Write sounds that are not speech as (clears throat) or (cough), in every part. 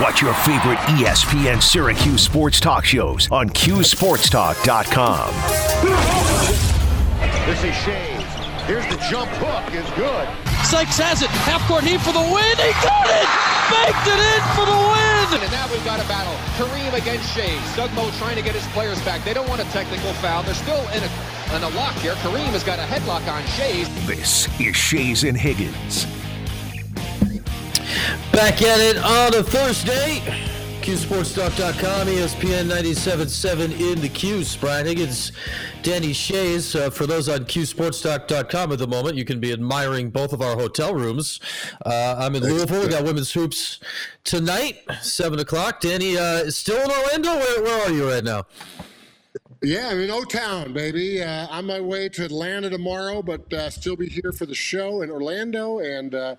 Watch your favorite ESPN Syracuse sports talk shows on CuseSportsTalk.com. This is Schayes. Here's the jump hook is good. Sykes has it. Half court heave for the win. He got it. Baked it in for the win. And now we've got a battle. Kareem against Schayes. Doug Moe trying to get his players back. They don't want a technical foul. They're still in a, in a lock here. Kareem has got a headlock on Schayes. This is Schayes and Higgins. Back at it on a Thursday. CuseSportsTalk.com, ESPN 97.7 in the Cuse. Brian Higgins, Danny Schayes. Uh, for those on CuseSportsTalk.com at the moment, you can be admiring both of our hotel rooms. Uh, I'm in Louisville. We got women's hoops tonight, 7 o'clock. Danny uh, is still in Orlando. Where, where are you right now? Yeah, I'm in O Town, baby. Uh, on my way to Atlanta tomorrow, but uh, still be here for the show in Orlando and uh,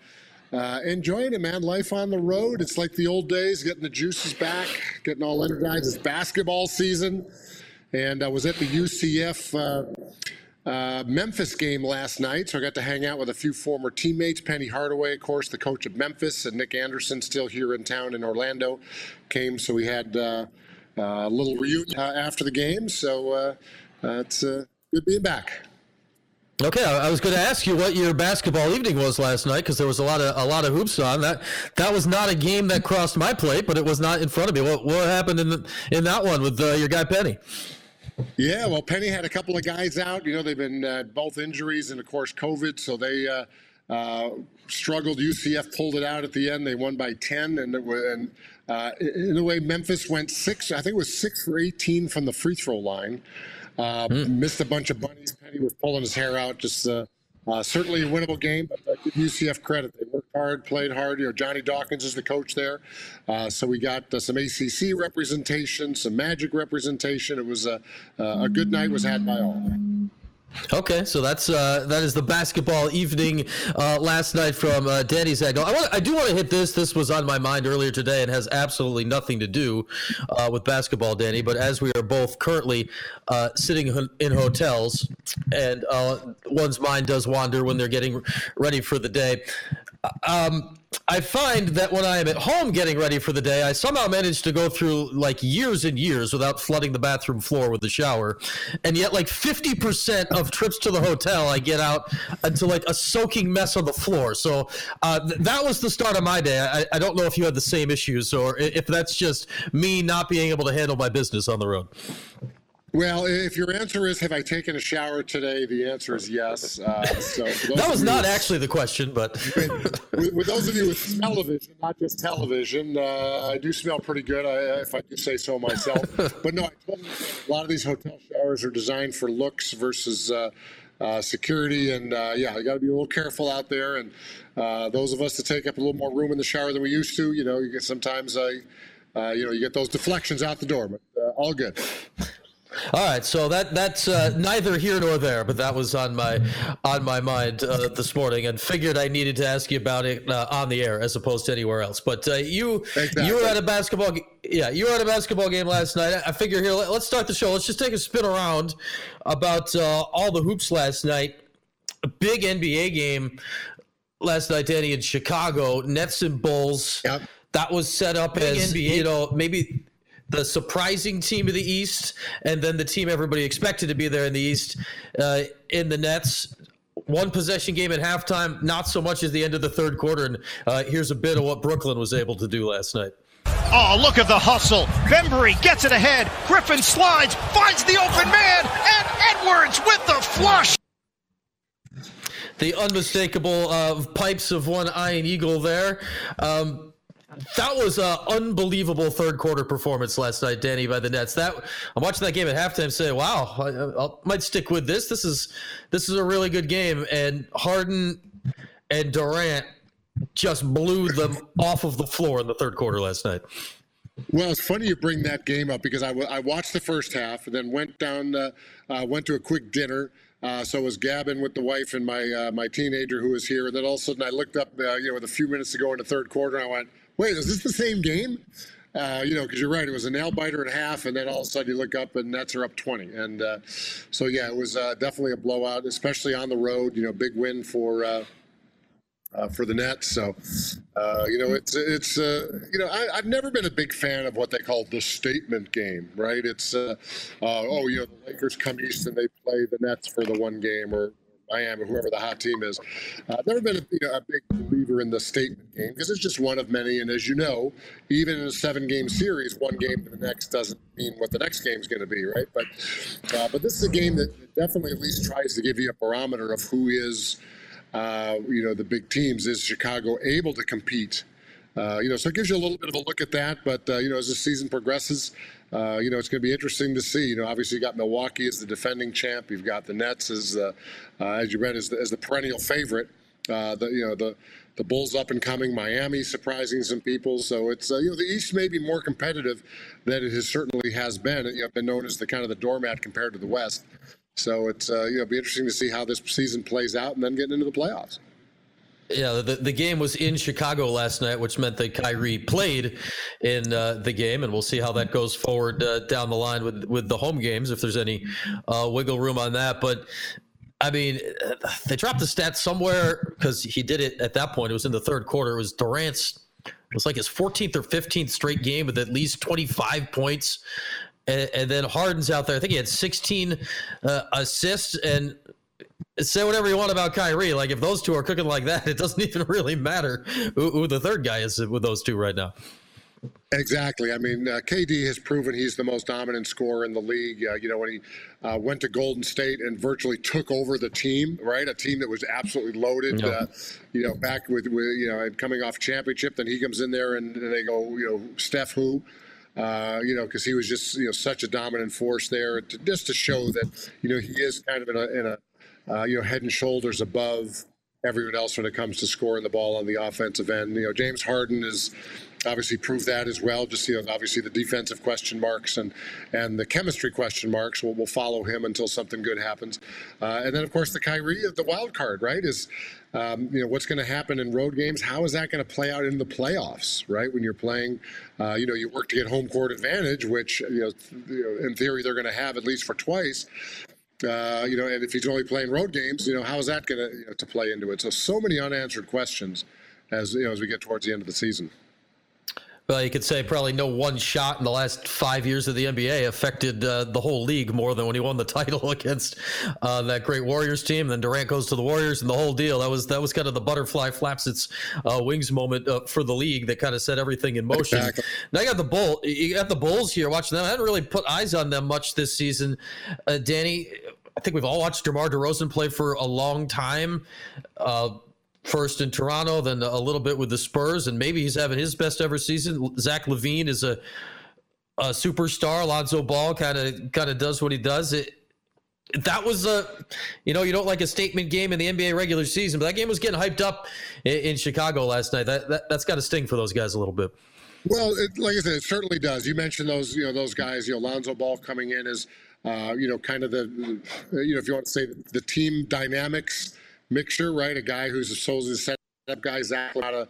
uh, enjoying it, man. Life on the road. It's like the old days, getting the juices back, getting all energized. It's basketball season. And I was at the UCF uh, uh, Memphis game last night, so I got to hang out with a few former teammates. Penny Hardaway, of course, the coach of Memphis, and Nick Anderson, still here in town in Orlando, came. So we had uh, a little reunion uh, after the game. So uh, uh, it's uh, good being back. Okay, I was going to ask you what your basketball evening was last night because there was a lot of a lot of hoops on. That that was not a game that crossed my plate, but it was not in front of me. What what happened in the, in that one with uh, your guy Penny? Yeah, well, Penny had a couple of guys out. You know, they've been uh, both injuries and, of course, COVID. So they uh, uh, struggled. UCF pulled it out at the end. They won by 10. And, it and uh, in a way, Memphis went six, I think it was six for 18 from the free throw line. Uh, Missed a bunch of bunnies. Penny was pulling his hair out. Just uh, uh, certainly a winnable game, but uh, give UCF credit. They worked hard, played hard. You know, Johnny Dawkins is the coach there. Uh, so we got uh, some ACC representation, some Magic representation. It was a, a good night was had by all. Okay, so that's uh, that is the basketball evening uh, last night from uh, Danny. I, I do want to hit this. This was on my mind earlier today and has absolutely nothing to do uh, with basketball, Danny. But as we are both currently uh, sitting in- in hotels, and uh, one's mind does wander when they're getting ready for the day. Um, I find that when I am at home getting ready for the day, I somehow manage to go through like years and years without flooding the bathroom floor with the shower. And yet, like 50% of trips to the hotel, I get out into like a soaking mess on the floor. So uh, th- that was the start of my day. I, I don't know if you had the same issues or if that's just me not being able to handle my business on the road. Well, if your answer is, have I taken a shower today? The answer is yes. Uh, so That was not actually the question, but. (laughs) with, with those of you with smell-o-vision, not just television, uh, I do smell pretty good, I, if I do say so myself. (laughs) but no, totally, a lot of these hotel showers are designed for looks versus uh, uh, security, and uh, yeah, you got to be a little careful out there. And uh, those of us that take up a little more room in the shower than we used to, you know, you get sometimes, uh, uh, you know, you get those deflections out the door, but uh, all good. All right, so that that's uh, neither here nor there, but that was on my on my mind uh, this morning, and figured I needed to ask you about it uh, on the air as opposed to anywhere else. But uh, you you were at a basketball, g- yeah, you were at a basketball game last night. I I figure here, let, us start the show. Let's just take a spin around about uh, all the hoops last night. A big NBA game last night, Danny, in Chicago. Nets and Bulls. Yep. That was set up as you know maybe the surprising team of the East, and then the team everybody expected to be there in the East uh, in the Nets. One possession game at halftime, not so much as the end of the third quarter. And uh, here's a bit of what Brooklyn was able to do last night. Oh, look at the hustle. Bembry gets it ahead. Griffin slides, finds the open man, and Edwards with the flush. the unmistakable uh, pipes of one Ian Eagle there. Um, that was an unbelievable third quarter performance last night, Danny, by the Nets. That I'm watching that game at halftime, saying, "Wow, I, I might stick with this. This is this is a really good game." And Harden and Durant just blew them off of the floor in the third quarter last night. Well, it's funny you bring that game up because I, watched the first half and then went down, uh, uh, went to a quick dinner. Uh, so was gabbing with the wife and my uh, my teenager who was here. And then all of a sudden I looked up, uh, you know, with a few minutes to go in the third quarter, and I went, "Wait, is this the same game?" Uh, you know, because you're right, it was a nail biter and a half, and then all of a sudden you look up and Nets are up 20. And uh, so yeah, it was uh, definitely a blowout, especially on the road. You know, big win for. Uh, uh, for the Nets. So, uh, you know, it's it's you know I, have never been a big fan of what they call the statement game, right? It's oh, you know, the Lakers come east and they play the Nets for the one game, or Miami, whoever the hot team is. Uh, I've never been a, you know, a big believer in the statement game because it's just one of many. And as you know, even in a seven-game series, one game to the next doesn't mean what the next game is going to be, right? But uh, but this is a game that definitely at least tries to give you a barometer of who is, uh, you know, the big teams. Is Chicago able to compete? Uh, you know, so it gives you a little bit of a look at that. But uh, you know, as the season progresses, uh, you know, it's going to be interesting to see. You know, obviously you've got Milwaukee as the defending champ. You've got the Nets as, uh, uh, as you read, as the, as the perennial favorite. Uh, the you know the the Bulls up and coming, Miami surprising some people. So it's uh, you know the East may be more competitive than it has certainly has been. You know, been known as the kind of the doormat compared to the West. So it's uh, you know be interesting to see how this season plays out and then getting into the playoffs. Yeah, the, the game was in Chicago last night, which meant that Kyrie played in uh, the game, and we'll see how that goes forward uh, down the line with with the home games if there's any uh, wiggle room on that. But I mean, they dropped the stats somewhere because he did it at that point. It was in the third quarter. It was Durant's. It was like his 14th or 15th straight game with at least 25 points. And, and then Harden's out there. I think he had 16 uh, assists and say whatever you want about Kyrie. Like if those two are cooking like that, (laughs) it doesn't even really matter who, who the third guy is with those two right now. Exactly. I mean, uh, KD has proven he's the most dominant scorer in the league. Uh, you know, when he uh, went to Golden State and virtually took over the team, right? A team that was absolutely loaded. Uh, you know, back with, with you know coming off championship, then he comes in there and, and they go, you know, Steph who. Uh, you know, because he was just you know such a dominant force there, to, just to show that you know he is kind of in a, in a uh, you know, head and shoulders above everyone else when it comes to scoring the ball on the offensive end. You know, James Harden is obviously proved that as well. Just you know, obviously the defensive question marks and and the chemistry question marks will will follow him until something good happens. Uh, and then of course the Kyrie the wild card, right? Is um, you know what's going to happen in road games? How is that going to play out in the playoffs, right? When you're playing, uh, you know, you work to get home court advantage, which you know, you know in theory they're going to have at least for twice. Uh, you know, and if he's only playing road games, you know, how is that going you know, to play into it? So, so many unanswered questions as you know as we get towards the end of the season. Well, you could say probably no one shot in the last five years of the NBA affected uh, the whole league more than when he won the (laughs) title against uh, that great Warriors team. Then Durant goes to the Warriors and the whole deal. That was that was kind of the butterfly flaps its uh, wings moment uh, for the league that kind of set everything in motion. Exactly. Now you got the bull. You got the Bulls here. Watching them. I hadn't really put eyes on them much this season. Uh, Danny, I think we've all watched DeMar DeRozan play for a long time. First in Toronto, then a little bit with the Spurs, and maybe he's having his best ever season. Zach LaVine is a a superstar. Alonzo Ball kind of kind of does what he does. It that was a you know you don't like a statement game in the NBA regular season, but that game was getting hyped up in, in Chicago last night. That, that that's got to sting for those guys a little bit. Well, it, like I said, it certainly does. You mentioned those you know those guys. You know, Alonzo Ball coming in is. uh, you know kind of the you know if you want to say the team dynamics mixture, right? A guy who's a supposed set up guy, Zach, of,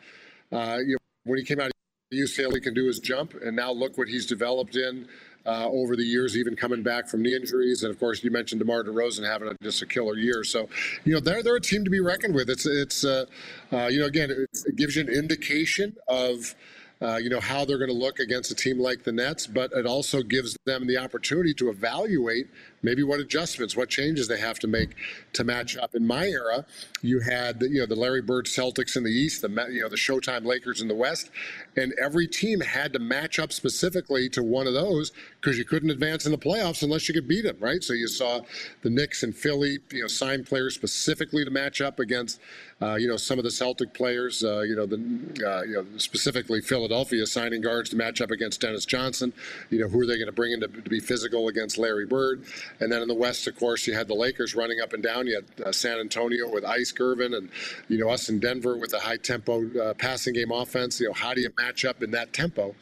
uh, you know, when he came out of UCLA, he can do his jump, and now look what he's developed in uh, over the years, even coming back from knee injuries. And of course, you mentioned DeMar DeRozan having a, just a killer year. So, you know, they're they're a team to be reckoned with. It's it's uh, uh, you know again, it gives you an indication of uh, you know, how they're going to look against a team like the Nets, but it also gives them the opportunity to evaluate maybe what adjustments, what changes they have to make to match up. In my era, you had you know the Larry Bird Celtics in the East, the you know the Showtime Lakers in the West, and every team had to match up specifically to one of those because you couldn't advance in the playoffs unless you could beat them, right? So you saw the Knicks and Philly, you know, sign players specifically to match up against uh, you know, some of the Celtic players, uh, you know, the, uh, you know, specifically Philadelphia signing guards to match up against Dennis Johnson. You know, who are they going to bring in to, to, be physical against Larry Bird? And then in the West, of course, you had the Lakers running up and down. You had uh, San Antonio with Ice Gervin, and you know, us in Denver with a high tempo uh, passing game offense. You know, how do you match up in that tempo?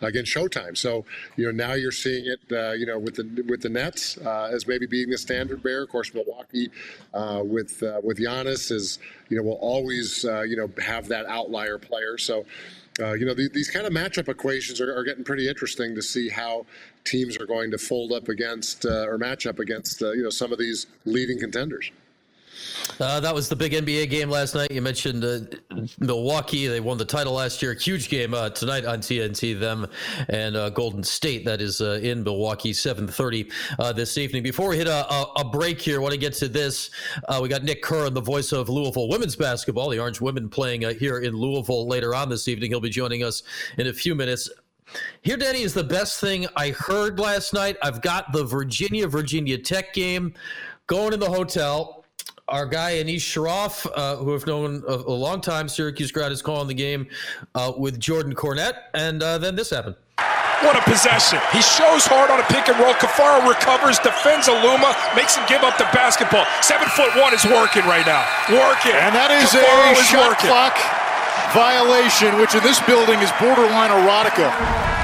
against Showtime. So you know now you're seeing it uh, you know with the with the Nets as maybe being the standard bearer. Of course, Milwaukee with with Giannis is you know will always uh, you know have that outlier player. So. Uh, you know these, these kind of matchup equations are, are, getting pretty interesting to see how teams are going to fold up against or match up against you know some of these leading contenders. Uh, that was the big NBA game last night. You mentioned uh, Milwaukee; they won the title last year. Huge game uh, tonight on TNT. Them and uh, Golden State. That is uh, in Milwaukee, seven thirty uh, this evening. Before we hit a, a, a break here, I want to get to this. we got Nick Curran, the voice of Louisville women's basketball. The Orange women playing here in Louisville later on this evening. He'll be joining us in a few minutes. Here, Danny, is the best thing I heard last night. I've got the Virginia Virginia Tech game going in the hotel our guy Anish Shroff, uh, who I've known a, a, long time, Syracuse grad, is calling the game uh, with Jordan Cornette, and uh, then this happened. What a possession. He shows hard on a pick and roll. Caffaro recovers, defends Aluma, makes him give up the basketball. Seven foot one is working right now. Working. And that is Caffaro a is shot working. clock violation, which in this building is borderline erotica.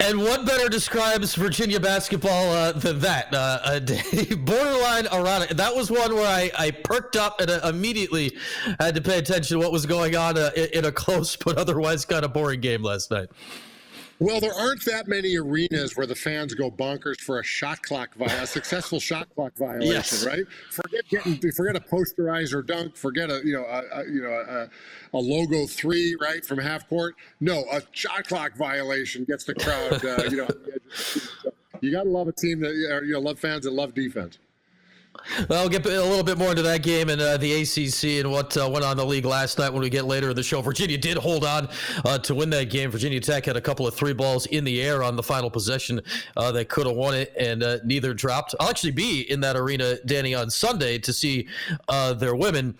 And what better describes Virginia basketball uh, than that? Uh, a (laughs) borderline erotic. That was one where I, I perked up and uh, immediately had to pay attention to what was going on uh, in a close but otherwise kind of boring game last night. Well, there aren't that many arenas where the fans go bonkers for a shot clock, vi- a successful shot clock violation, yes. right? Forget getting, forget a posterizer dunk, forget a you know a, a you know a, a, logo three right from half court. No, a shot clock violation gets the crowd. Uh, you know, you got to love a team that you know love fans that love defense. Well, we'll get a little bit more into that game and uh, the ACC and what uh, went on in the league last night when we get later in the show. Virginia did hold on uh, to win that game. Virginia Tech had a couple of three balls in the air on the final possession. Uh, they could have won it, and uh, neither dropped. I'll actually be in that arena, Danny, on Sunday to see uh, their women.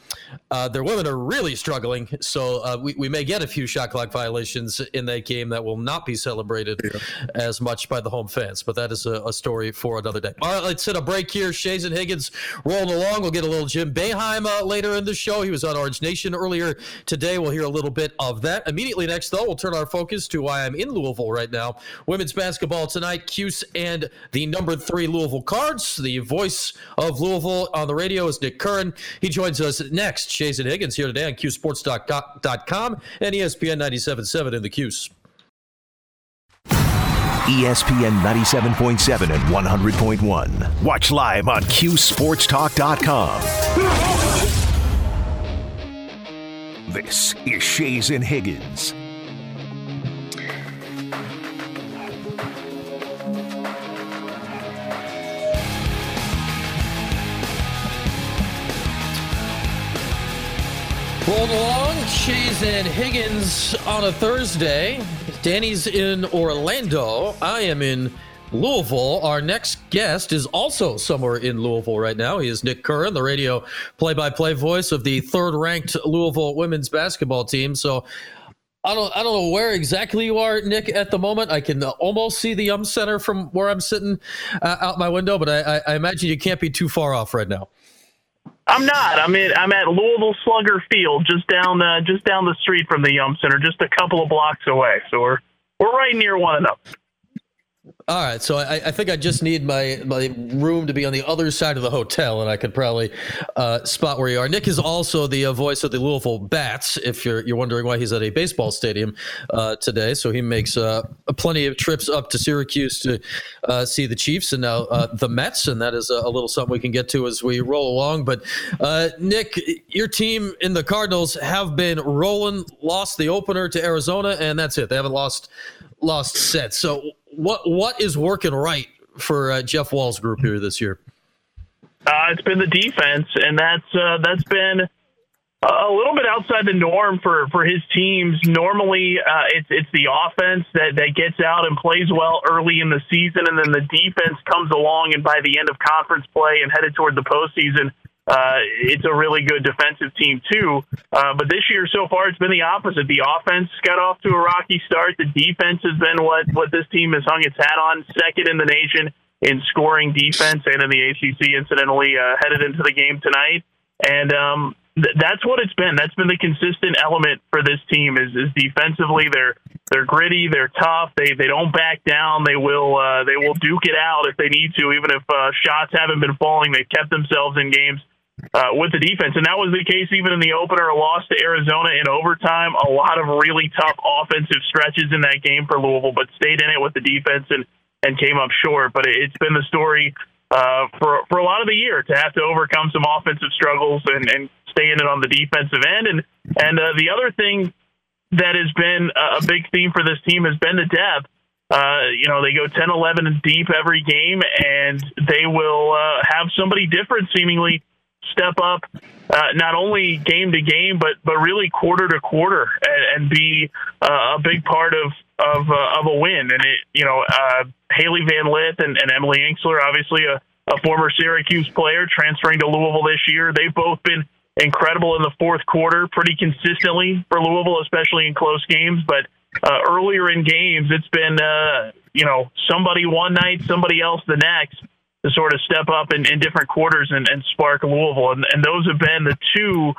their women are really struggling, so we, we may get a few shot clock violations in that game that will not be celebrated yeah. as much by the home fans. But that is a, a, story for another day. All right, let's hit a break here. Schayes and Higgins rolling along. We'll get a little Jim Boeheim uh, later in the show. He was on Orange Nation earlier today. We'll hear a little bit of that. Immediately next, though, we'll turn our focus to why I'm in Louisville right now. Women's basketball tonight. Cuse and the number three Louisville Cards. The voice of Louisville on the radio is Nick Curran. He joins us next. Jason Higgins here today on CuseSports.com and ESPN 97.7 in the Cuse. ESPN 97.7 and 100.1. Watch live on CuseSportsTalk.com. This is Schayes and Higgins. Rolling along, Schayes and Higgins on a Thursday. Danny's in Orlando. I am in Louisville. Our next guest is also somewhere in Louisville right now. He is Nick Curran, the radio play by play voice of the third ranked Louisville women's basketball team. So I don't, I don't know where exactly you are, Nick, at the moment. I can almost see the Yum Center from where I'm sitting uh, out my window, but I, I, I imagine you can't be too far off right now. I'm not. I'm in. I'm at Louisville Slugger Field, just down the just down the street from the Yum Center, just a couple of blocks away. So we're we're right near one another. All right, so I, I, think I just need my my room to be on the other side of the hotel, and I could probably uh, spot where you are. Nick is also the uh, voice of the Louisville Bats. If you're you're wondering why he's at a baseball stadium uh, today, so he makes uh, plenty of trips up to Syracuse to uh, see the Chiefs and now uh, the Mets, and that is a, little something we can get to as we roll along. But Nick, your team in the Cardinals have been rolling. Lost the opener to Arizona, and that's it. They haven't lost lost sets. So what what is working right for uh, Jeff Walz's group here this year? Uh, it's been the defense, and that's uh, that's been a little bit outside the norm for, for his teams. Normally, uh, it's it's the offense that, that gets out and plays well early in the season, and then the defense comes along, and by the end of conference play and headed toward the postseason, uh, it's a really good defensive team too. Uh, but this year so far, it's been the opposite. The offense got off to a rocky start. The defense has been what what this team has hung its hat on, second in the nation in scoring defense and in the ACC. Incidentally, uh, headed into the game tonight, and um, th- that's what it's been. That's been the consistent element for this team. Is, is defensively they're they're gritty, they're tough, they they don't back down. They will uh, they will duke it out if they need to, even if uh, shots haven't been falling. They've kept themselves in games uh, with the defense. And that was the case even in the opener, a loss to Arizona in overtime. A lot of really tough offensive stretches in that game for Louisville, but stayed in it with the defense and, and came up short. But it's been the story uh, for for a lot of the year to have to overcome some offensive struggles and, and stay in it on the defensive end. And and uh, the other thing that has been a big theme for this team has been the depth. Uh, you know, they go 10, 11 deep every game, and they will uh, have somebody different seemingly step up, uh, not only game to game, but but really quarter to quarter, and, and be uh, a big part of of uh, of a win. And it, you know, uh, Hailey Van Lith and, and Emily Engstler, obviously a, a former Syracuse player transferring to Louisville this year. They've both been incredible in the fourth quarter, pretty consistently for Louisville, especially in close games. But uh, earlier in games, it's been uh, you know somebody one night, somebody else the next to sort of step up in, in different quarters and, and spark Louisville, and, and those have been the two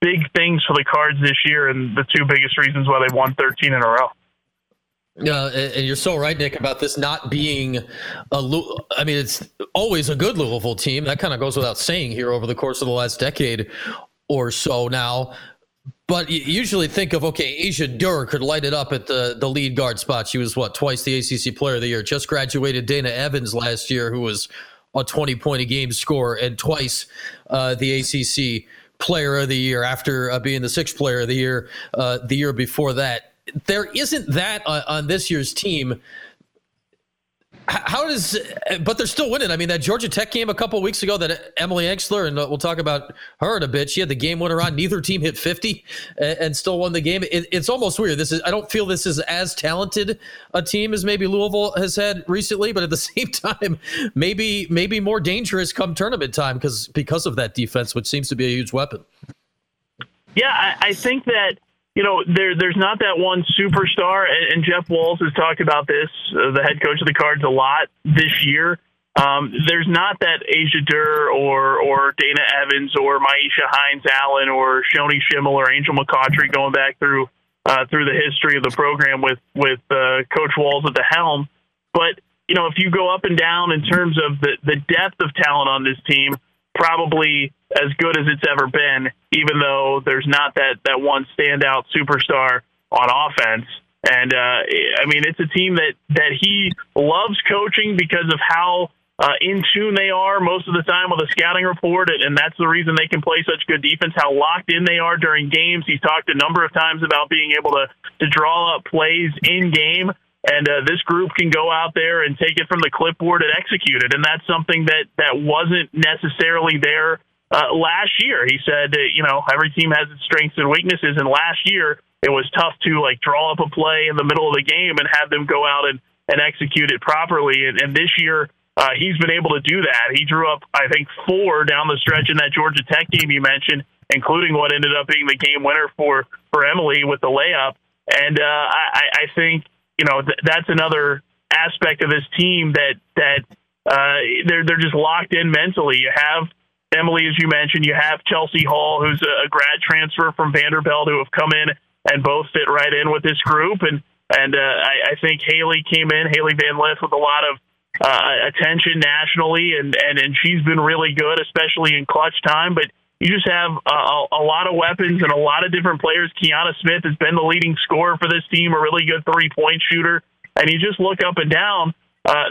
big things for the Cards this year, and the two biggest reasons why they won 13 in a row. Yeah, and you're so right, Nick, about this not being a. I mean, it's always a good Louisville team. That kind of goes without saying here over the course of the last decade or so now. But you usually think of okay, Asia Durr could light it up at the the lead guard spot. She was what twice the ACC Player of the Year. Just graduated Dana Evans last year, who was a 20 point a game score, and twice uh, the ACC Player of the Year after uh, being the sixth Player of the Year uh, the year before that there isn't that on, on this year's team. How does, but they're still winning. I mean, that Georgia Tech game a couple weeks ago that Emily Engstler, and we'll talk about her in a bit. She had the game winner on. Neither team hit 50 and, still won the game. It, it's almost weird. This is, I don't feel this is as talented a team as maybe Louisville has had recently, but at the (laughs) same time, maybe, maybe more dangerous come tournament time because, because of that defense, which seems to be a huge weapon. Yeah, I, I think that you know, there there's not that one superstar, and, and Jeff Walz has talked about this, uh, the head coach of the Cards, a lot this year. Um, there's not that Asia Durr or or Dana Evans or Myisha Hines Allen or Shoni Schimmel or Angel McCoughtry going back through uh, through the history of the program with with uh, Coach Walz at the helm. But you know, if you go up and down in terms of the the depth of talent on this team, probably as good as it's ever been, even though there's not that that one standout superstar on offense. And uh, I mean, it's a team that that he loves coaching because of how uh, in tune they are most of the time with a scouting report, and that's the reason they can play such good defense. How locked in they are during games. He's talked a number of times about being able to to draw up plays in game and uh, this group can go out there and take it from the clipboard and execute it. And that's something that that wasn't necessarily there uh, last year. He said, that, you know, every team has its strengths and weaknesses, and last year it was tough to like draw up a play in the middle of the game and have them go out and and execute it properly. And, and this year. Uh, he's been able to do that. He drew up, I think, four down the stretch in that Georgia Tech game you mentioned, including what ended up being the game winner for for Emily with the layup. And uh, I, I think you know, th- that's another aspect of this team that that uh, they're they're just locked in mentally. You have Emily, as you mentioned, you have Chelsie Hall, who's a, grad transfer from Vanderbilt, who have come in and both fit right in with this group. And and uh, I, I think Hailey came in, Hailey Van Lith, with a lot of uh, attention nationally, and, and and she's been really good, especially in clutch time. But you just have a, a, lot of weapons and a lot of different players. Kiana Smith has been the leading scorer for this team, a really good three point shooter. And you just look up and down, uh,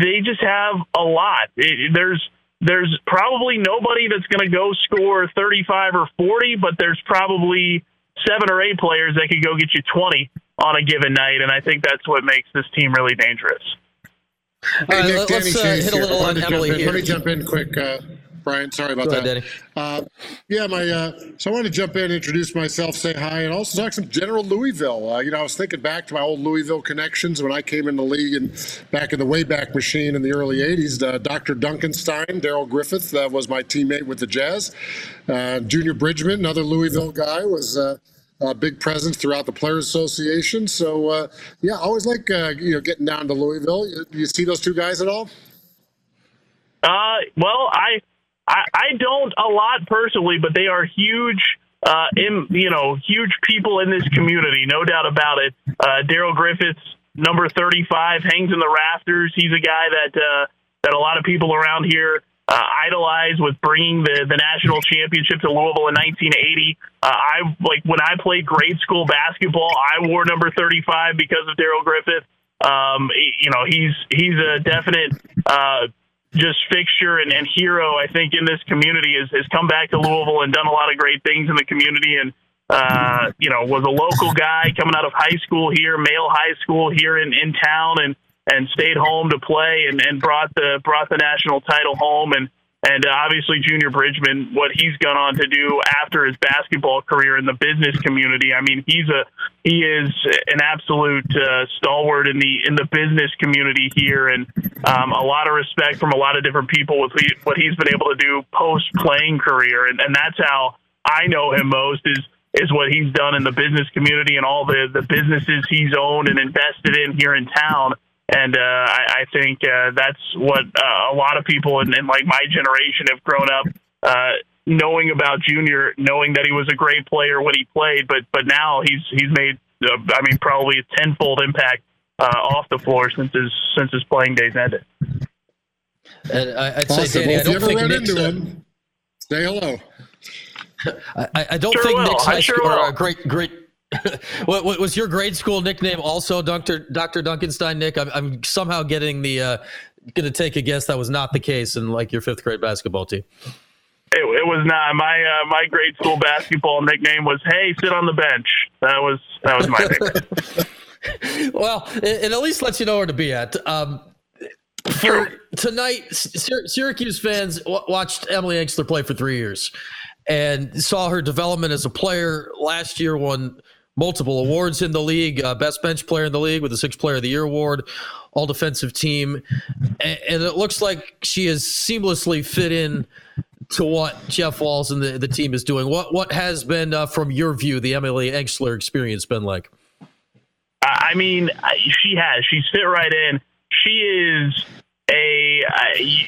they just have a lot. It, there's there's probably nobody that's going to go score 35 or 40, but there's probably seven or eight players that could go get you 20 on a given night. And I think that's what makes this team really dangerous. Hey, Nick, let's uh, hit a little on Emily here. Let me jump in quick. Uh, Brian. Sorry about Go that. uh, yeah, my. Uh, so I wanted to jump in, introduce myself, say hi, and also talk some general Louisville. Uh, you know, I was thinking back to my old Louisville connections when I came in the league and back in the Wayback Machine in the early '80s. Uh, Dr. Dunkenstein, Darrell Griffith uh, was my teammate with the Jazz. Uh, Junior Bridgeman, another Louisville guy, was. a big presence throughout the Players Association. So, uh, yeah, I always like uh, you know getting down to Louisville. You, you see those two guys at all? Uh, well, I I, I don't a lot personally, but they are huge. Uh, in you know, huge people in this community, no doubt about it. Uh, Darrell Griffiths, number thirty-five, hangs in the rafters. He's a guy that uh, that a lot of people around here uh, idolize with bringing the the national championship to Louisville in 1980. Uh, I like when I played grade school basketball, I wore number 35 because of Darrell Griffith. Um, you know, he's he's a definite uh, just fixture and, and hero, I think, in this community has, has come back to Louisville and done a lot of great things in the community. And, uh, you know, was a local guy coming out of high school here, male high school here in, in town, and, and stayed home to play and, and brought the brought the national title home. And and uh, obviously Junior Bridgeman, what he's gone on to do after his basketball career in the business community. I mean, he's a he is an absolute uh, stalwart in the in the business community here, and um, a lot of respect from a lot of different people with he, what he's been able to do post playing career, and, and that's how I know him most is is what he's done in the business community and all the the businesses he's owned and invested in here in town and uh, I, I think uh, that's what uh, a lot of people in, in like my generation have grown up uh, knowing about Junior, knowing that he was a great player when he played, but but now he's he's made uh, I mean probably a tenfold impact uh, off the floor since his since his playing days ended. And I, would say, Danny, I don't think Nick's a, him, say hello. I, I don't sure think will. Nick's high sure school will. a great great (laughs) what, what, was your grade school nickname also Dr. Dr. Dunkenstein, Nick? I'm, I'm somehow getting the, uh, going to take a guess that was not the case in like your fifth grade basketball team. It, it was not my uh, my grade school basketball nickname was Hey, sit on the bench. That was that was my nickname. (laughs) well, it, it, at least lets you know where to be at. Um, for tonight, Syracuse fans watched Emily Engstler play for three years and saw her development as a player. Last year, won multiple awards in the league, uh, best bench player in the league with the sixth player of the year award, all defensive team. And, and, it looks like she has seamlessly fit in to what Jeff Walz and the, the team is doing. What, what has been, uh, from your view, the Emily Engstler experience been like? I mean, she has. She's fit right in. She is a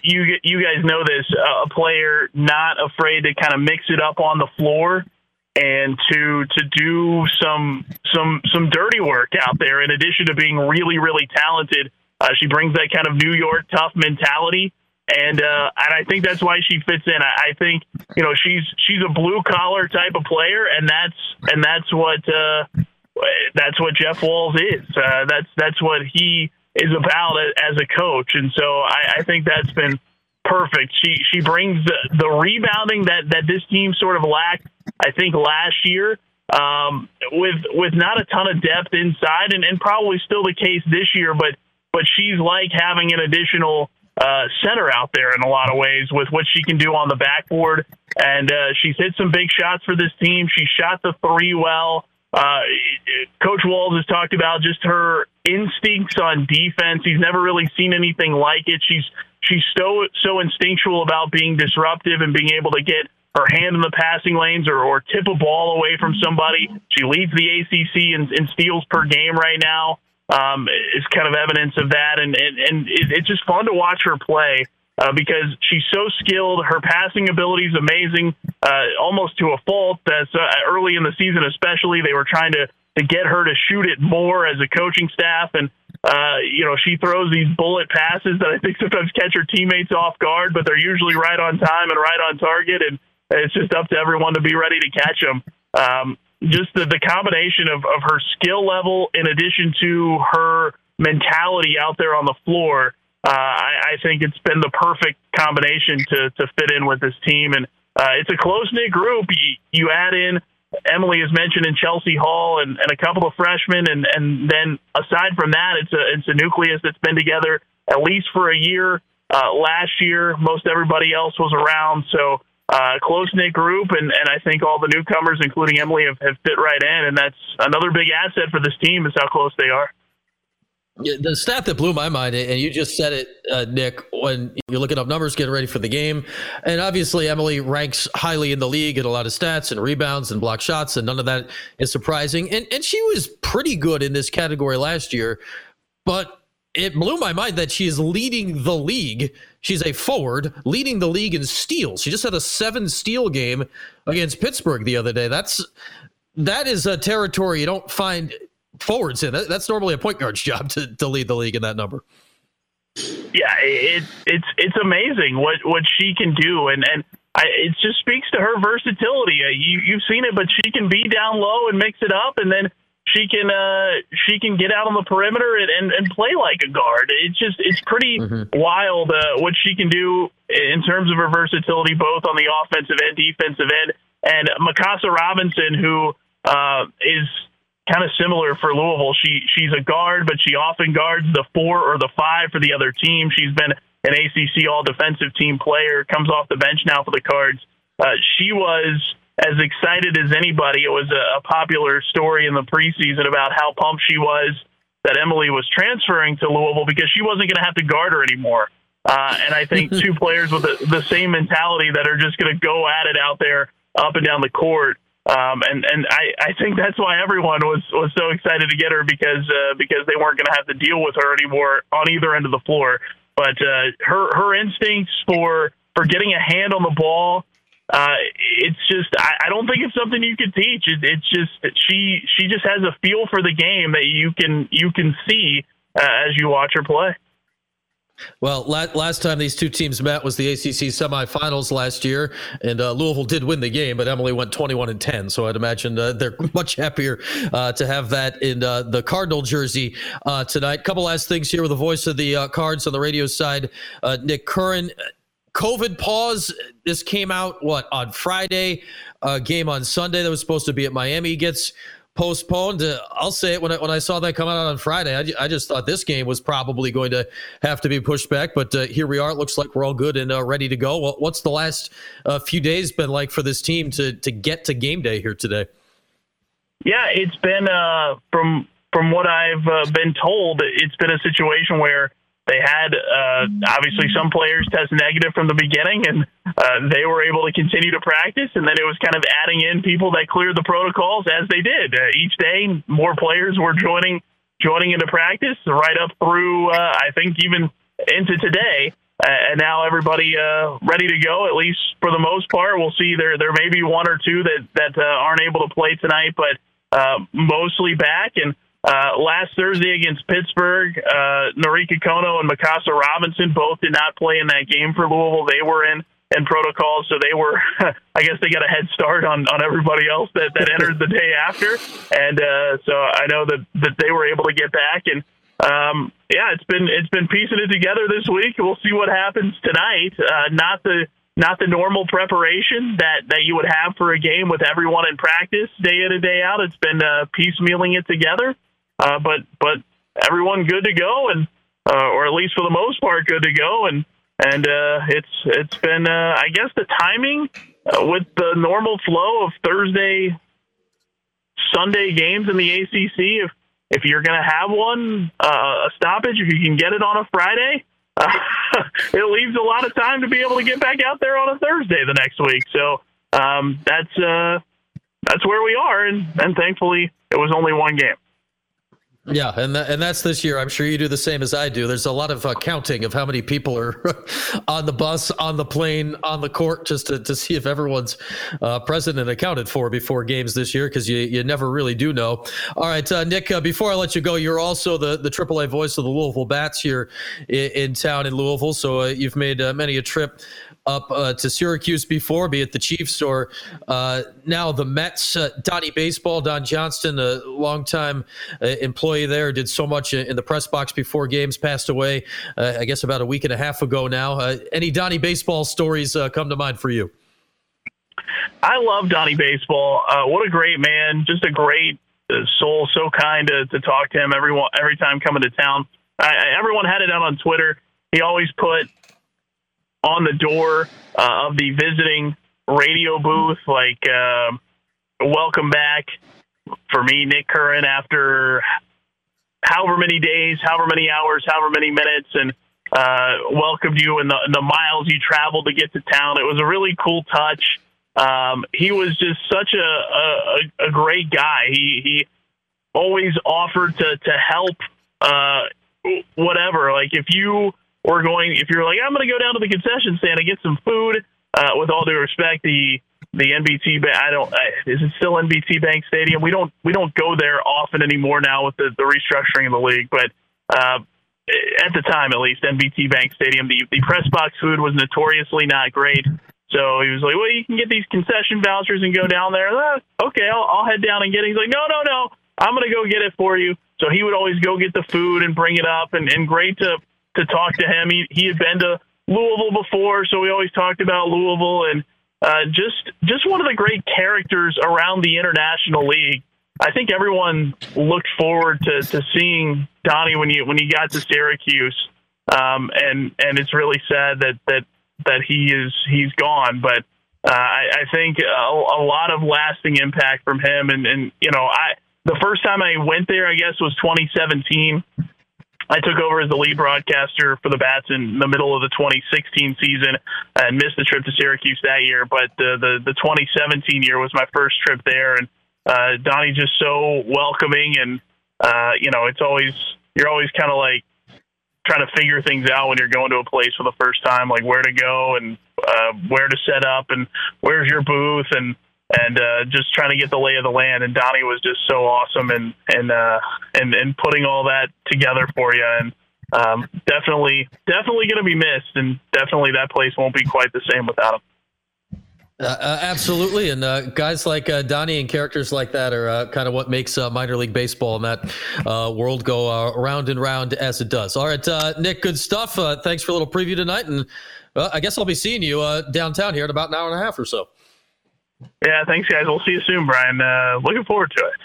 you you guys know this a player not afraid to kind of mix it up on the floor and to to do some some some dirty work out there in addition to being really really talented uh, she brings that kind of New York tough mentality and uh, and I think that's why she fits in I, I think you know she's she's a blue collar type of player and that's and that's what uh, that's what Jeff Walz is uh, that's that's what he is about as a coach and so I, I think that's been perfect. She she brings the, the rebounding that that this team sort of lacked. I think last year um, with with not a ton of depth inside, and, and probably still the case this year. But but she's like having an additional uh, center out there in a lot of ways with what she can do on the backboard. And uh, she's hit some big shots for this team. She shot the three well. Uh, Coach Walz has talked about just her instincts on defense. He's never really seen anything like it. She's she's so so instinctual about being disruptive and being able to get her hand in the passing lanes or, or tip a ball away from somebody. She leads the ACC in, in steals per game right now. Um, is kind of evidence of that, and and, and it, it's just fun to watch her play. Uh, because she's so skilled. Her passing ability is amazing, uh, almost to a fault. As uh, early in the season, especially, they were trying to to get her to shoot it more as a coaching staff, and uh, you know, she throws these bullet passes that I think sometimes catch her teammates off guard, but they're usually right on time and right on target. And it's just up to everyone to be ready to catch them. Um, just the, the combination of, of her skill level in addition to her mentality out there on the floor, uh, I, I think it's been the perfect combination to, to fit in with this team. And uh, it's a close knit group. You, you add in Emily has mentioned in Chelsie Hall and, and a couple of freshmen, and, and then aside from that, it's a it's a nucleus that's been together at least for a year. Uh, last year, most everybody else was around, so uh, close knit group, and, and I think all the newcomers, including Emily, have, have fit right in, and that's another big asset for this team is how close they are. Yeah, the stat that blew my mind, and you just said it, uh, Nick, when you're looking up numbers, getting ready for the game. And obviously, Emily ranks highly in the league at a lot of stats and rebounds and block shots, and none of that is surprising. And, and she was pretty good in this category last year, but it blew my mind that she is leading the league. She's a forward leading the league in steals. She just had a seven steal game against Pittsburgh the other day. That's that is a territory you don't find forwards in. That's normally a point guard's (laughs) job to, to lead the league in that number. Yeah, it, it's it's amazing what what she can do, and and I, it just speaks to her versatility. Uh, you you've seen it, but she can be down low and mix it up, and then she can uh, she can get out on the perimeter and, and, and play like a guard. It's just it's pretty mm-hmm. wild uh, what she can do in terms of her versatility, both on the offensive and defensive end. And Mykasa Robinson, who uh, is kind of similar for Louisville. She she's a guard, but she often guards the four or the five for the other team. She's been an ACC All Defensive Team player. Comes off the bench now for the Cards. Uh, she was as excited as anybody. It was a, a popular story in the preseason about how pumped she was that Emily was transferring to Louisville because she wasn't going to have to guard her anymore. Uh, and I think (laughs) two players with the, the same mentality that are just going to go at it out there up and down the court. Um, and and I, I think that's why everyone was, was so excited to get her because uh, because they weren't going to have to deal with her anymore on either end of the floor. But uh, her her instincts for for getting a hand on the ball uh, it's just I, I, don't think it's something you can teach. It, it's just she she just has a feel for the game that you can you can see uh, as you watch her play. Well, last time these two teams met was the ACC semifinals last year, and uh, Louisville did win the game, but Emily went 21 and 10. So I'd imagine uh, they're (laughs) much happier uh, to have that in uh, the Cardinal jersey uh, tonight. Couple last things here with the voice of the uh, Cards on the radio side, Nick Curran. COVID pause. This came out what on Friday. Uh, game on Sunday that was supposed to be at Miami gets postponed. Uh, I'll say it when I, when I saw that come out on Friday. I, I, just thought this game was probably going to have to be pushed back, but uh, here we are. It looks like we're all good and uh, ready to go. Well, what's the last uh, few days been like for this team to to get to game day here today? Yeah, it's been uh, from from what I've uh, been told, it's been a situation where they had uh, obviously some players test negative from the beginning, and uh, they were able to continue to practice. And then it was kind of adding in people that cleared the protocols as they did. Uh, each day, more players were joining joining into practice right up through uh, I think even into today. Uh, and now everybody uh, ready to go. At least for the most part, we'll see. There there may be one or two that that aren't able to play tonight, but mostly back and. Uh, last Thursday against Pittsburgh, uh, Norika Konno and Mykasa Robinson both did not play in that game for Louisville. They were in in protocol, so they were, (laughs) I guess, they got a head start on on everybody else that that entered the day after, and uh, so I know that that they were able to get back and. Um, yeah, it's been it's been piecing it together this week. We'll see what happens tonight. Uh, not the not the normal preparation that that you would have for a game with everyone in practice day in and day out. It's been uh, piecemealing it together. Uh, but but everyone good to go, and uh, or at least for the most part good to go, and and uh, it's it's been uh, I guess the timing uh, with the normal flow of Thursday, Sunday games in the ACC. If if you're going to have one uh, a stoppage, if you can get it on a Friday, (laughs) it leaves a lot of time to be able to get back out there on a Thursday the next week. So um, that's that's where we are, and and thankfully it was only one game. Yeah, and th- and that's this year. I'm sure you do the same as I do. There's a lot of uh, counting of how many people are (laughs) on the bus, on the plane, on the court, just to, to see if everyone's uh, present and accounted for before games this year, because you, you never really do know. All right, uh, Nick. Uh, before I let you go, you're also the the AAA voice of the Louisville Bats here in, in town in Louisville. So uh, you've made uh, many a trip up uh, to Syracuse before, be it the Chiefs or uh, now the Mets. Uh, Donnie Baseball, Don Johnston, a longtime uh, employee there, did so much in the press box before games, passed away, uh, I guess, about a week and a half ago now. Uh, any Donnie Baseball stories come to mind for you? I love Donnie Baseball. what a great man! Just a great soul. So kind to, to talk to him every every time coming to town. I, everyone had it out on Twitter. He always put on the door uh, of the visiting radio booth, like uh, "Welcome back" for me, Nick Curran, after however many days, however many hours, however many minutes, and uh, welcomed you and the, the miles you traveled to get to town. It was a really cool touch. Um, he was just such a, a, a great guy. He he always offered to to help uh, whatever. Like if you we're going. If you're like, I'm going to go down to the concession stand and get some food. Uh, with all due respect, the the NBT I don't is it still NBT Bank Stadium? We don't we don't go there often anymore now with the, the restructuring of the league. But uh, at the time, at least, NBT Bank Stadium, the the press box food was notoriously not great. So he was like, "Well, you can get these concession vouchers and go down there." Uh, okay, I'll, I'll head down and get it. He's like, "No, no, no. I'm going to go get it for you. So he would always go get the food and bring it up, and, and great to to talk to him. He he had been to Louisville before, so we always talked about Louisville and uh, just just one of the great characters around the international league. I think everyone looked forward to, to seeing Donnie when you when he got to Syracuse, um, and and it's really sad that that that he is he's gone. But uh, I, I think a, a lot of lasting impact from him, and and you know I the first time I went there, I guess was 2017. I took over as the lead broadcaster for the Bats in the middle of the 2016 season and missed the trip to Syracuse that year. But the the, the 2017 year was my first trip there, and uh, just so welcoming, and uh, you know, it's always you're always kind of like trying to figure things out when you're going to a place for the first time, like where to go and uh, where to set up and where's your booth and and uh, just trying to get the lay of the land. And Donnie was just so awesome and and uh, and and putting all that together for you. And um, definitely, definitely going to be missed, and definitely that place won't be quite the same without him. Uh, uh, absolutely, and uh, guys like uh, Donnie and characters like that are uh, kind of what makes uh, minor league baseball and that world go round and round as it does. All right, Nick, good stuff. thanks for a little preview tonight, and I guess I'll be seeing you downtown here in about an hour and a half or so. Yeah, thanks, guys. We'll see you soon, Brian. looking forward to it.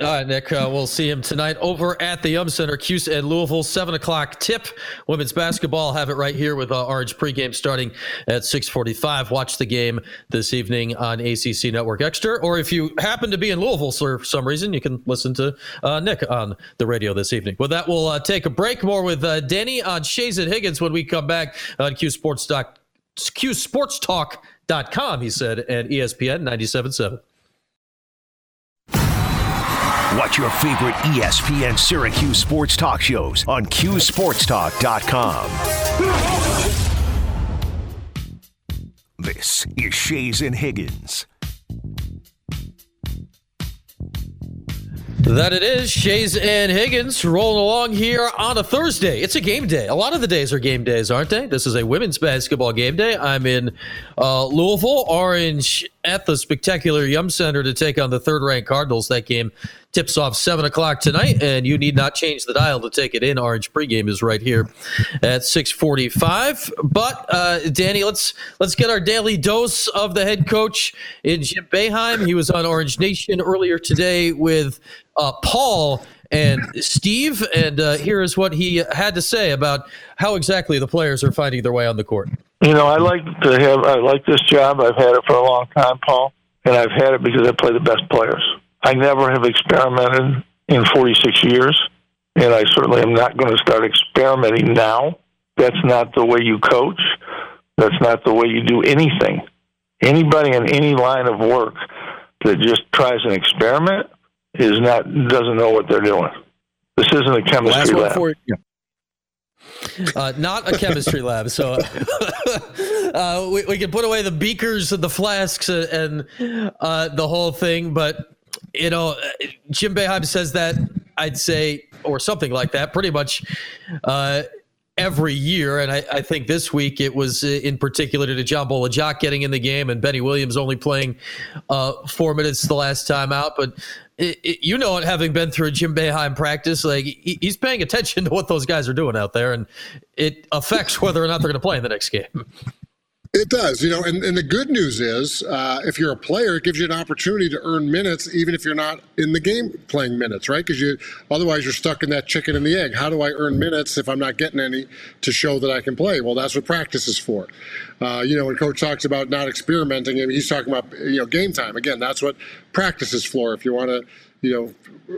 All right, Nick. Uh, we'll see him tonight over at the Yum Center, Cuse and Louisville, seven o'clock tip. Women's basketball have it right here with uh, Orange pregame starting at six forty-five. Watch the game this evening on ACC Network Extra, or if you happen to be in Louisville for some reason, you can listen to uh, Nick on the radio this evening. With that, we'll uh, take a break. More with uh, Danny on Schayes and Higgins when we come back on Cuse Sports Talk, Sports he said, and ESPN 97.7. Watch your favorite ESPN Syracuse sports talk shows on CuseSportsTalk.com. This is Schayes and Higgins. That it is. Schayes and Higgins rolling along here on a Thursday. It's a game day. A lot of the days are game days, aren't they? This is a women's basketball game day. I'm in uh, Louisville, Orange at the spectacular Yum Center to take on the third ranked Cardinals. That game tips off 7 o'clock tonight, and you need not change the dial to take it in. Orange pregame is right here at 645. But, uh, Danny, let's let's get our daily dose of the head coach in Jim Boeheim. He was on Orange Nation earlier today with uh, Paul and Steve, and uh, here is what he had to say about how exactly the players are finding their way on the court. You know, I like to have I like this job. I've had it for a long time, Paul, and I've had it because I play the best players. I never have experimented in 46 years, and I certainly am not going to start experimenting now. That's not the way you coach. That's not the way you do anything. Anybody in any line of work that just tries an experiment is not doesn't know what they're doing. This isn't a chemistry lab. For, yeah. Uh, not a chemistry lab, so (laughs) uh, we, we can put away the beakers and the flasks and uh, the whole thing. But you know, Jim Boeheim says that I'd say, or something like that, pretty much uh, every year. And I, I, think this week it was uh, in particular to John Bol-Ajak getting in the game and Benny Williams only playing uh, four minutes the last time out. But it, it, you know it, having been through a Jim Boeheim practice, like he, he's paying attention to what those guys are doing out there, and it affects whether or not they're going to play in the next game. (laughs) It does, you know, and, and the good news is uh, if you're a player, it gives you an opportunity to earn minutes, even if you're not in the game playing minutes, right? Because you otherwise you're stuck in that chicken and the egg. How do I earn minutes if I'm not getting any to show that I can play? Well, that's what practice is for. Uh, you know, when coach talks about not experimenting, he's talking about you know game time. Again, that's what practice is for. If you want to you know,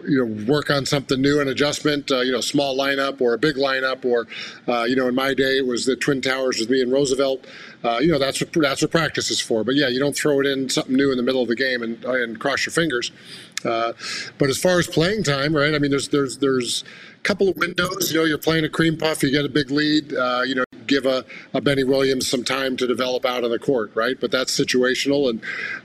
you know, work on something new, an adjustment, uh, you know, small lineup or a big lineup, or uh, you know, in my day it was the Twin Towers with me and Roosevelt. Uh, you know, that's what that's what practice is for. But yeah, you don't throw it in something new in the middle of the game and and cross your fingers. Uh, but as far as playing time, right? I mean, there's there's there's a couple of windows. You know, you're playing a cream puff, you get a big lead. Uh, you know, give a, a Benny Williams some time to develop out on the court, right? But that's situational, and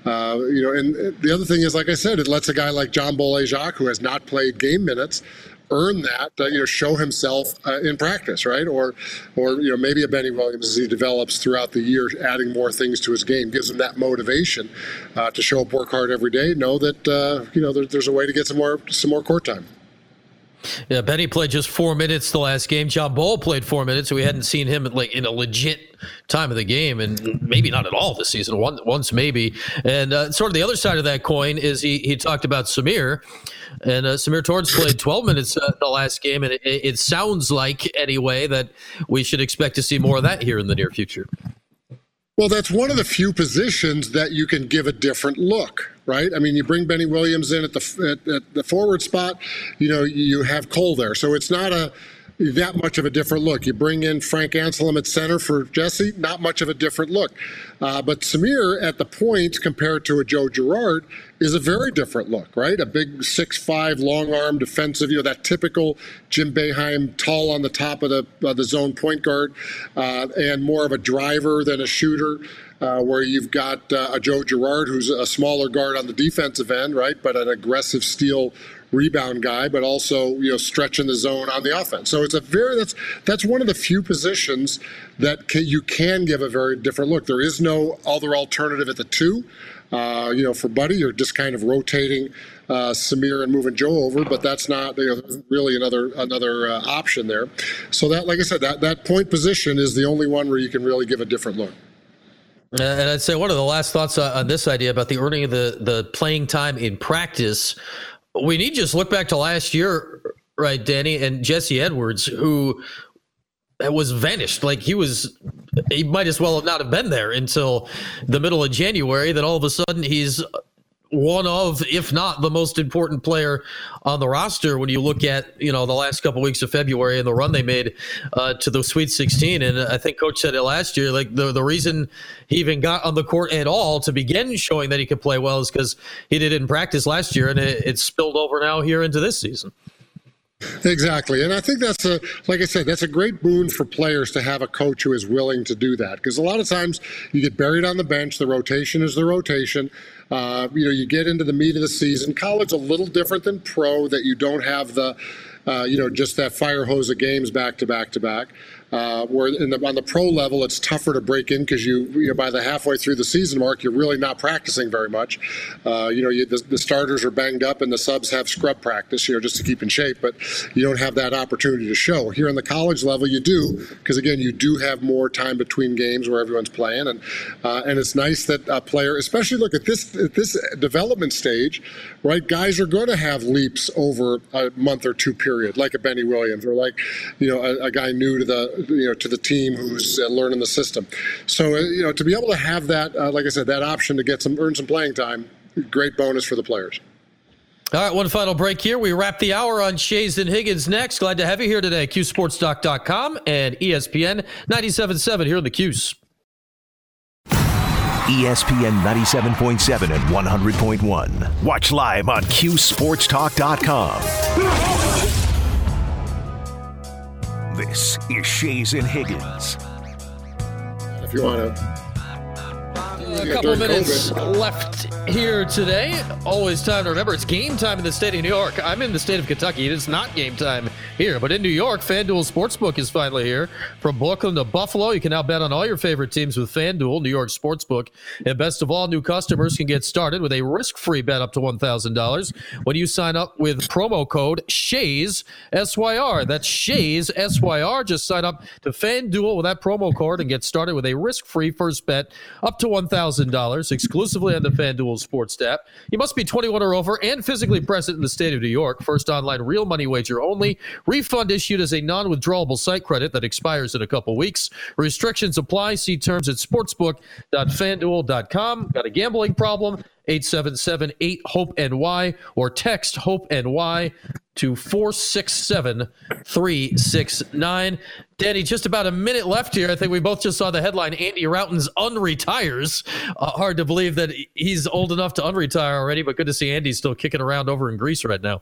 uh, you know, and the other thing is, like I said, it lets a guy like John Bol-Ajak, who has not played game minutes, earn that, uh, you know, show himself uh, in practice, right? Or, or you know, maybe a Benny Williams as he develops throughout the year, adding more things to his game, gives him that motivation uh, to show up, work hard every day, know that uh, you know there, there's a way to get some more some more court time. Yeah, Benny played just four minutes the last game. John Bol played four minutes, so we hadn't seen him like in a legit time of the game, and maybe not at all this season. One, once maybe. And uh, sort of the other side of that coin is he he talked about Symir, and uh, Symir Torrence played (clears throat) 12 minutes uh, the last game, and it, it sounds like anyway that we should expect to see more of that here in the near future. Well, that's one of the few positions that you can give a different look, right? I mean, you bring Benny Williams in at the at, at the forward spot, you know, you have Cole there, so it's not a that much of a different look. You bring in Frank Anselem at center for Jesse, not much of a different look. Uh, but Symir at the point compared to a Joe Girard is a very different look, right? A big six-five, long-arm defensive, you know, that typical Jim Boeheim, tall on the top of the uh, the zone point guard, uh, and more of a driver than a shooter. Uh, where you've got uh, a Joe Girard, who's a smaller guard on the defensive end, right, but an aggressive steal rebound guy, but also you know stretching the zone on the offense. So it's a very that's that's one of the few positions that can, you can give a very different look. There is no other alternative at the two. Uh, you know, for Buddy, you're just kind of rotating uh, Symir and moving Joe over, but that's not you know, really another another uh, option there. So that, like I said, that that point position is the only one where you can really give a different look. And I'd say one of the last thoughts on this idea about the earning of the the playing time in practice we need just look back to last year, right, Danny and Jesse Edwards, who was vanished. Like he was, he might as well have not have been there until the middle of January. That all of a sudden he's one of, if not the most important player on the roster when you look at, you know, the last couple of weeks of February and the run they made uh, to the Sweet 16. And I think Coach said it last year. Like the, the reason he even got on the court at all to begin showing that he could play well is because he did it in practice last year and it, it spilled over now here into this season. Exactly. And I think that's a, like I said, that's a great boon for players to have a coach who is willing to do that. Because a lot of times you get buried on the bench, the rotation is the rotation. Uh, you know, you get into the meat of the season. College a little different than pro that you don't have the, uh, you know, just that fire hose of games back to back to back. Uh, where the, on the pro level, it's tougher to break in because you, you know, by the halfway through the season mark, you're really not practicing very much. Uh, you know, you, the, the, starters are banged up and the subs have scrub practice, you know, just to keep in shape, but you don't have that opportunity to show. Here on the college level, you do because again, you do have more time between games where everyone's playing, and uh, and it's nice that a player, especially look at this at this development stage, right? Guys are going to have leaps over a month or two period, like a Benny Williams or like you know a, a guy new to the you know to the team who's uh, learning the system. So uh, you know to be able to have that, uh, like I said, that option to get some earn some playing time, great bonus for the players. All right, one final break here. We wrap the hour on Schayes and Higgins next. Glad to have you here today. CuseSportsTalk.com and ESPN 97.7 here in the Cuse. ESPN 97.7 and 100.1. Watch live on CuseSportsTalk.com. This is Schayes and Higgins. If you want to a couple minutes left here today. Always time to remember it's game time in the state of New York. I'm in the state of Kentucky. It is not game time here, but in New York, FanDuel Sportsbook is finally here. From Brooklyn to Buffalo, you can now bet on all your favorite teams with FanDuel, New York Sportsbook. And best of all, new customers can get started with a risk free bet up to $1,000 when you sign up with promo code SHAYS, S Y R. That's SHAYS, S Y R. Just sign up to FanDuel with that promo code and get started with a risk free first bet up to $1,000. $1,000 exclusively on the FanDuel Sports app. You must be 21 or over and physically present in the state of New York. First online real money wager only. Refund issued as a non withdrawable site credit that expires in a couple weeks. Restrictions apply. See terms at sportsbook.fanduel.com. Got a gambling problem? 877 8 HOPE NY or text HOPE and NY to 467 369. Danny, just about a minute left here. I think we both just saw the headline Andy Rautins unretires. Uh, hard to believe that he's old enough to unretire already, but good to see Andy still kicking around over in Greece right now.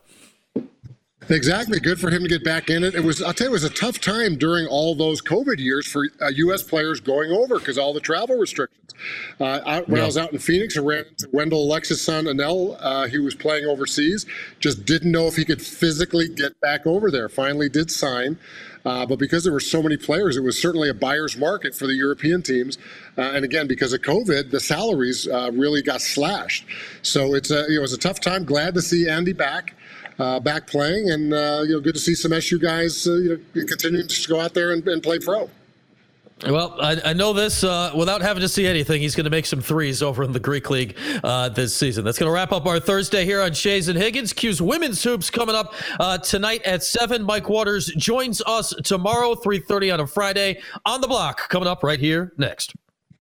Exactly. Good for him to get back in it. It was, I'll tell you, it was a tough time during all those COVID years for uh, U.S. players going over because all the travel restrictions. Uh, out, when yeah. I was out in Phoenix, I ran into Wendell Alexis' son, Anel. Uh, he was playing overseas. Just didn't know if he could physically get back over there. Finally, did sign. Uh, but because there were so many players, it was certainly a buyer's market for the European teams. Uh, and again, because of COVID, the salaries uh, really got slashed. So it's a, you know, it was a tough time. Glad to see Andy back uh, back playing, and uh, you know, good to see some SU guys uh, you know continuing to go out there and, and play pro. Well, I, I know this uh, without having to see anything. He's going to make some threes over in the Greek League uh, this season. That's going to wrap up our Thursday here on Schayes and Higgins. Cuse women's hoops coming up uh, tonight at seven. Mike Waters joins us tomorrow, three thirty on a Friday on the block. Coming up right here next.